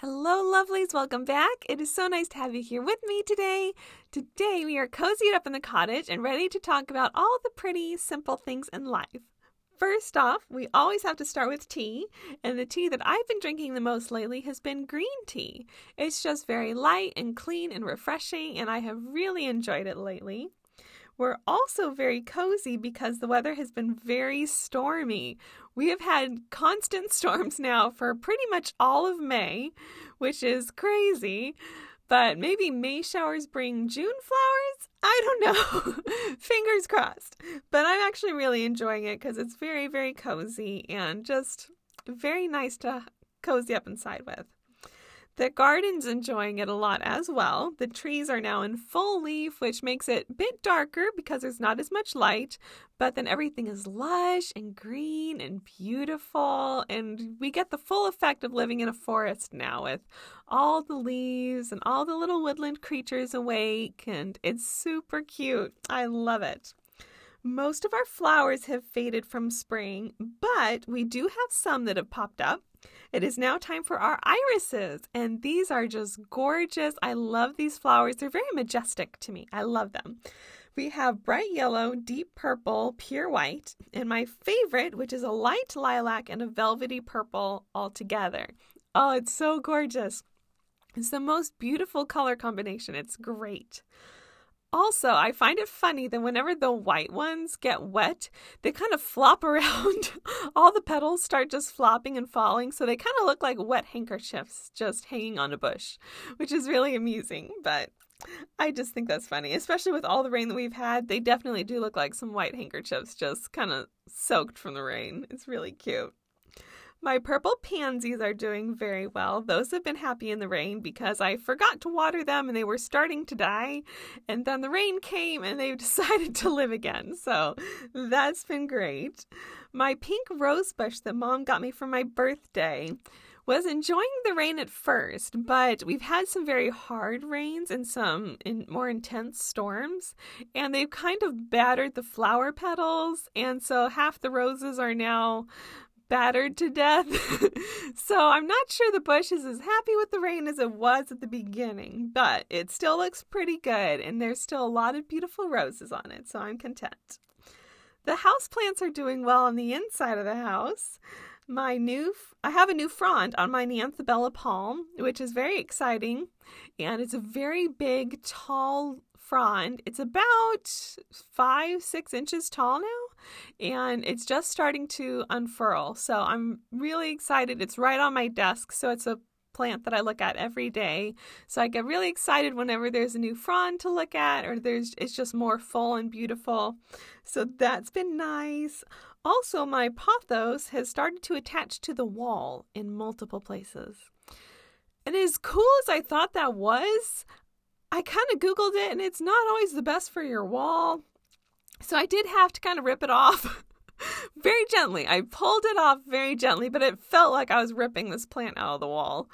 Hello, lovelies. Welcome back. It is so nice to have you here with me today. Today, we are cozied up in the cottage and ready to talk about all the pretty, simple things in life. First off, we always have to start with tea, and the tea that I've been drinking the most lately has been green tea. It's just very light and clean and refreshing, and I have really enjoyed it lately. We're also very cozy because the weather has been very stormy. We have had constant storms now for pretty much all of May, which is crazy. But maybe May showers bring June flowers? I don't know. Fingers crossed. But I'm actually really enjoying it because it's very, very cozy and just very nice to cozy up inside with. The garden's enjoying it a lot as well. The trees are now in full leaf, which makes it a bit darker because there's not as much light, but then everything is lush and green and beautiful, and we get the full effect of living in a forest now with all the leaves and all the little woodland creatures awake, and it's super cute. I love it. Most of our flowers have faded from spring, but we do have some that have popped up. It is now time for our irises, and these are just gorgeous. I love these flowers. They're very majestic to me. I love them. We have bright yellow, deep purple, pure white, and my favorite, which is a light lilac and a velvety purple all together. Oh, it's so gorgeous. It's the most beautiful color combination. It's great. Also, I find it funny that whenever the white ones get wet, they kind of flop around. All the petals start just flopping and falling, so they kind of look like wet handkerchiefs just hanging on a bush, which is really amusing, but I just think that's funny, especially with all the rain that we've had. They definitely do look like some white handkerchiefs just kind of soaked from the rain. It's really cute. My purple pansies are doing very well. Those have been happy in the rain because I forgot to water them and they were starting to die. And then the rain came and they've decided to live again. So that's been great. My pink rose bush that mom got me for my birthday was enjoying the rain at first, but we've had some very hard rains and some in more intense storms, and they've kind of battered the flower petals, and so half the roses are now battered to death. so I'm not sure the bush is as happy with the rain as it was at the beginning, but it still looks pretty good and there's still a lot of beautiful roses on it, so I'm content. The house plants are doing well on the inside of the house. My new I have a new frond on my Neanthe bella palm, which is very exciting, and it's a very big, tall frond. It's about five, six inches tall now and it's just starting to unfurl. So I'm really excited. It's right on my desk, so it's a plant that I look at every day. So I get really excited whenever there's a new frond to look at or there's it's just more full and beautiful. So that's been nice. Also, my pothos has started to attach to the wall in multiple places. And as cool as I thought that was, I kind of Googled it and it's not always the best for your wall. So I did have to kind of rip it off very gently. I pulled it off very gently, but it felt like I was ripping this plant out of the wall.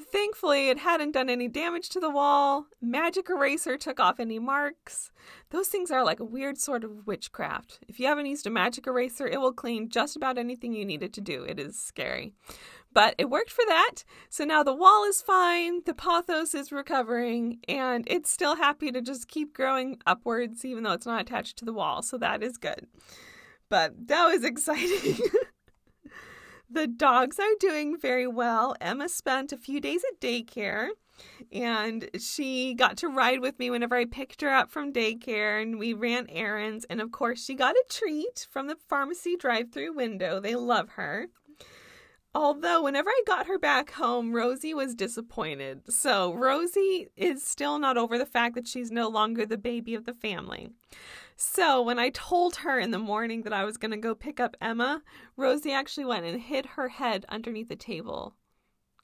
Thankfully, it hadn't done any damage to the wall. Magic eraser took off any marks. Those things are like a weird sort of witchcraft. If you haven't used a magic eraser, it will clean just about anything you need it to do. It is scary. But it worked for that. So now the wall is fine, the pothos is recovering, and it's still happy to just keep growing upwards, even though it's not attached to the wall. So that is good. But that was exciting. the dogs are doing very well. Emma spent a few days at daycare and she got to ride with me whenever I picked her up from daycare and we ran errands and of course she got a treat from the pharmacy drive-through window. They love her. Although, whenever I got her back home, Rosie was disappointed. So, Rosie is still not over the fact that she's no longer the baby of the family. So, when I told her in the morning that I was going to go pick up Emma, Rosie actually went and hid her head underneath the table.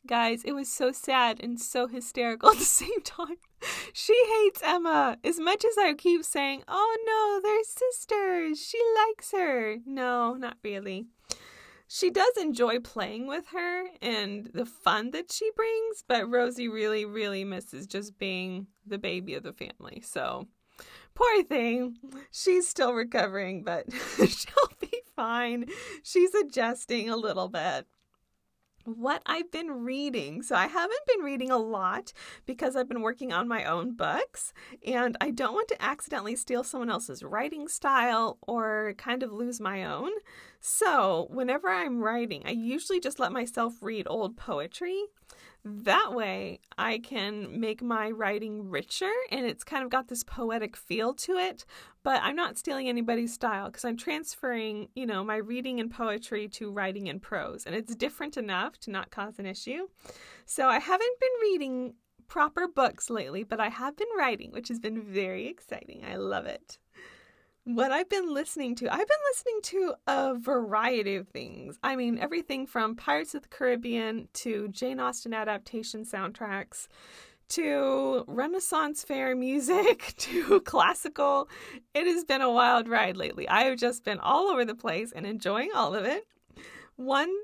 Guys, it was so sad and so hysterical at the same time. She hates Emma. As much as I keep saying, oh no, they're sisters. She likes her. No, not really she does enjoy playing with her and the fun that she brings, but Rosie really, really misses just being the baby of the family. So, poor thing. She's still recovering, but she'll be fine. She's adjusting a little bit. What I've been reading. So, I haven't been reading a lot because I've been working on my own books, and I don't want to accidentally steal someone else's writing style or kind of lose my own. So, whenever I'm writing, I usually just let myself read old poetry. That way, I can make my writing richer and it's kind of got this poetic feel to it, but I'm not stealing anybody's style because I'm transferring, you know, my reading and poetry to writing and prose, and it's different enough to not cause an issue. So I haven't been reading proper books lately, but I have been writing, which has been very exciting. I love it. What I've been listening to, I've been listening to a variety of things. I mean, everything from Pirates of the Caribbean to Jane Austen adaptation soundtracks to Renaissance fair music to classical. It has been a wild ride lately. I have just been all over the place and enjoying all of it. One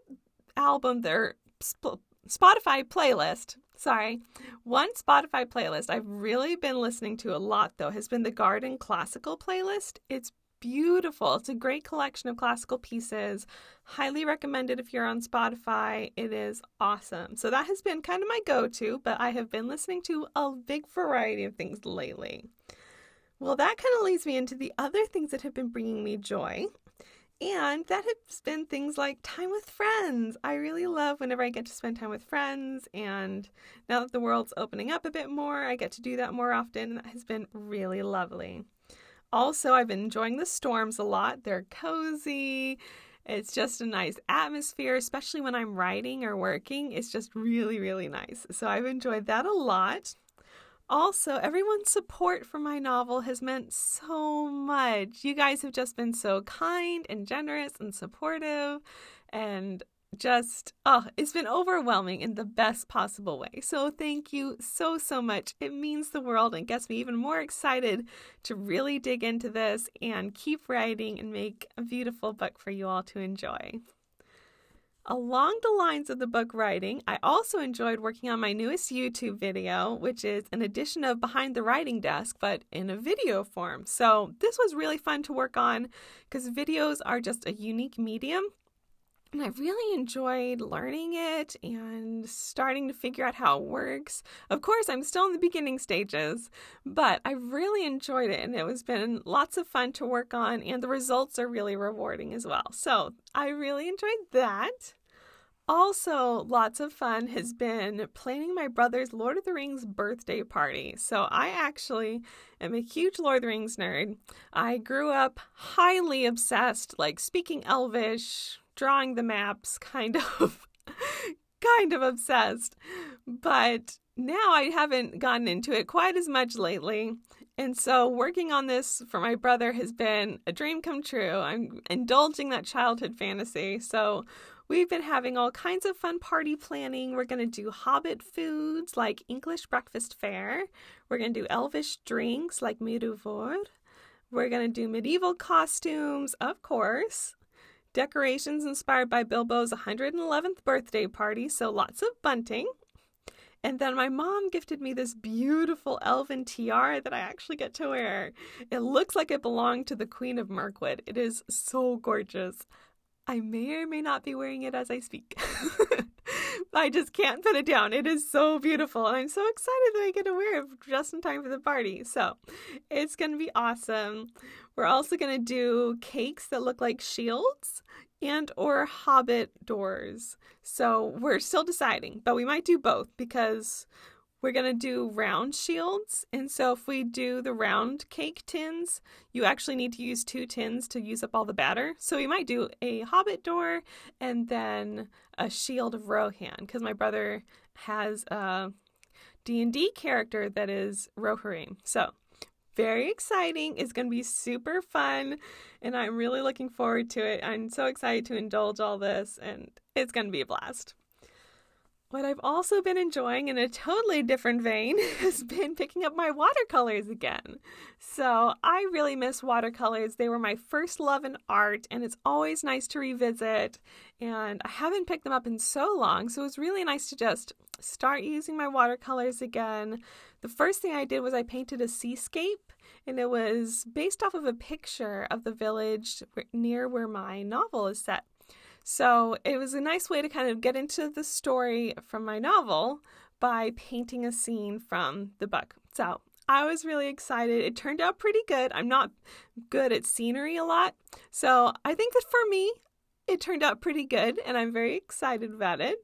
album, their Spotify playlist Sorry. One Spotify playlist I've really been listening to a lot, though, has been the Garden Classical playlist. It's beautiful. It's a great collection of classical pieces. Highly recommended if you're on Spotify. It is awesome. So that has been kind of my go to, but I have been listening to a big variety of things lately. Well, that kind of leads me into the other things that have been bringing me joy. And that has been things like time with friends. I really love whenever I get to spend time with friends. And now that the world's opening up a bit more, I get to do that more often. That has been really lovely. Also, I've been enjoying the storms a lot. They're cozy. It's just a nice atmosphere, especially when I'm writing or working. It's just really, really nice. So I've enjoyed that a lot. Also, everyone's support for my novel has meant so much. You guys have just been so kind and generous and supportive and just oh it's been overwhelming in the best possible way. So thank you so so much. It means the world and gets me even more excited to really dig into this and keep writing and make a beautiful book for you all to enjoy Along the lines of the book writing, I also enjoyed working on my newest YouTube video, which is an edition of Behind the Writing Desk, but in a video form. So, this was really fun to work on because videos are just a unique medium. And I really enjoyed learning it and starting to figure out how it works. Of course, I'm still in the beginning stages, but I really enjoyed it and it has been lots of fun to work on, and the results are really rewarding as well. So I really enjoyed that. Also, lots of fun has been planning my brother's Lord of the Rings birthday party. So, I actually am a huge Lord of the Rings nerd. I grew up highly obsessed, like speaking Elvish, drawing the maps, kind of, kind of obsessed. But now I haven't gotten into it quite as much lately. And so, working on this for my brother has been a dream come true. I'm indulging that childhood fantasy. So, we've been having all kinds of fun party planning. We're going to do hobbit foods like English breakfast fare. We're going to do elvish drinks like Miruvor. We're going to do medieval costumes, of course decorations inspired by Bilbo's 111th birthday party, so lots of bunting. And then my mom gifted me this beautiful elven tiara that I actually get to wear. It looks like it belonged to the Queen of Mirkwood. It is so gorgeous. I may or may not be wearing it as I speak. I just can't put it down. It is so beautiful. And I'm so excited that I get to wear it just in time for the party. So it's going to be awesome. We're also going to do cakes that look like shields and or hobbit doors. So we're still deciding, but we might do both because we're going to do round shields. And so if we do the round cake tins, you actually need to use two tins to use up all the batter. So we might do a hobbit door and then a shield of Rohan because my brother has a D&D character that is Rohirrim. So very exciting. It's going to be super fun, and I'm really looking forward to it. I'm so excited to indulge all this, and it's going to be a blast. What I've also been enjoying in a totally different vein has been picking up my watercolors again. So, I really miss watercolors. They were my first love in art, and it's always nice to revisit. And I haven't picked them up in so long, so it was really nice to just start using my watercolors again. The first thing I did was I painted a seascape, and it was based off of a picture of the village near where my novel is set. So it was a nice way to kind of get into the story from my novel by painting a scene from the book. So I was really excited. It turned out pretty good. I'm not good at scenery a lot. So I think that for me, it turned out pretty good and I'm very excited about it.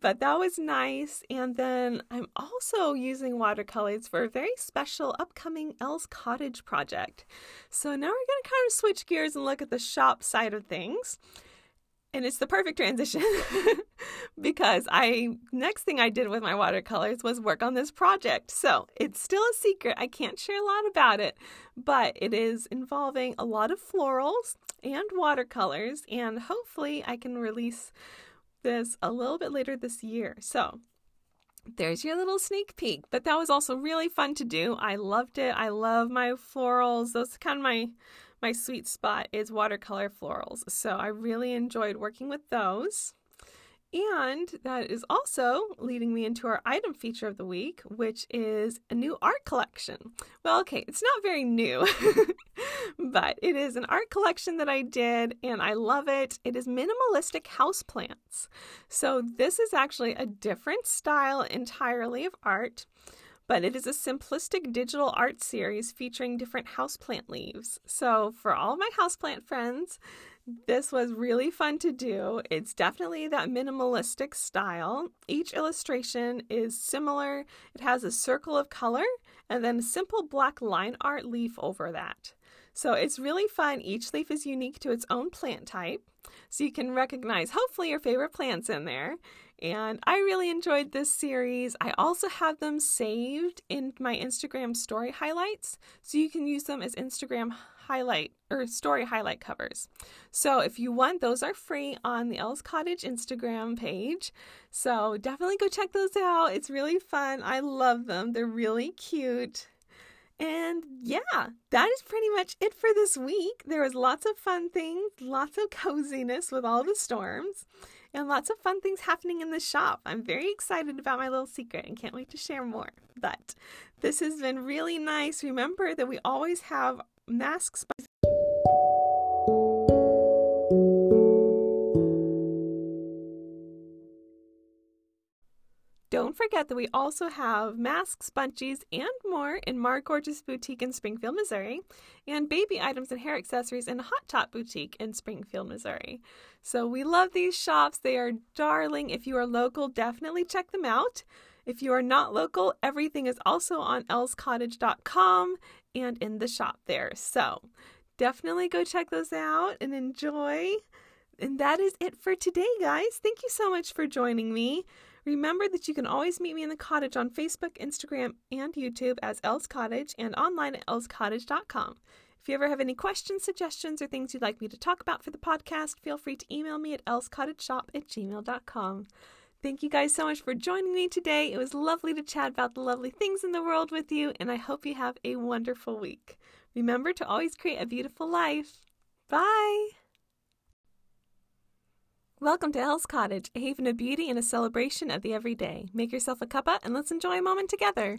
But that was nice. And then I'm also using watercolors for a very special upcoming Elle's Cottage project. So now we're going to kind of switch gears and look at the shop side of things. And it's the perfect transition because I next thing I did with my watercolors was work on this project. So it's still a secret. I can't share a lot about it, but it is involving a lot of florals and watercolors, and hopefully I can release this a little bit later this year. So there's your little sneak peek. But that was also really fun to do. I loved it. I love my florals. Those kind of my my sweet spot is watercolor florals. So I really enjoyed working with those. And that is also leading me into our item feature of the week, which is a new art collection. Well, okay, it's not very new, but it is an art collection that I did and I love it. It is minimalistic houseplants. So, this is actually a different style entirely of art but it is a simplistic digital art series featuring different houseplant leaves. So, for all my houseplant friends, this was really fun to do. It's definitely that minimalistic style. Each illustration is similar. It has a circle of color and then a simple black line art leaf over that. So it's really fun. Each leaf is unique to its own plant type. So you can recognize hopefully your favorite plants in there. And I really enjoyed this series. I also have them saved in my Instagram story highlights, so you can use them as Instagram highlight or story highlight covers. So if you want, those are free on the Elle's Cottage Instagram page. So definitely go check those out. It's really fun. I love them. They're really cute. And yeah, that is pretty much it for this week. There was lots of fun things, lots of coziness with all the storms and lots of fun things happening in the shop. I'm very excited about my little secret and can't wait to share more. But this has been really nice. Remember that we always have masks Don't forget that we also have masks, bunchies, and more in Mar Gorgeous Boutique in Springfield, Missouri, and baby items and hair accessories in Hot Top Boutique in Springfield, Missouri. So we love these shops. They are darling. If you are local, definitely check them out. If you are not local, everything is also on ellescottage.com and in the shop there. So definitely go check those out and enjoy. And that is it for today, guys. Thank you so much for joining me. Remember that you can always meet me in the cottage on Facebook, Instagram, and YouTube as Elle's Cottage and online at ellescottage.com. If you ever have any questions, suggestions, or things you'd like me to talk about for the podcast, feel free to email me at ellescottageshop at gmail.com. Thank you guys so much for joining me today. It was lovely to chat about the lovely things in the world with you, and I hope you have a wonderful week. Remember to always create a beautiful life. Bye! Welcome to Elle's Cottage, a haven of beauty and a celebration of the everyday. Make yourself a cuppa and let's enjoy a moment together.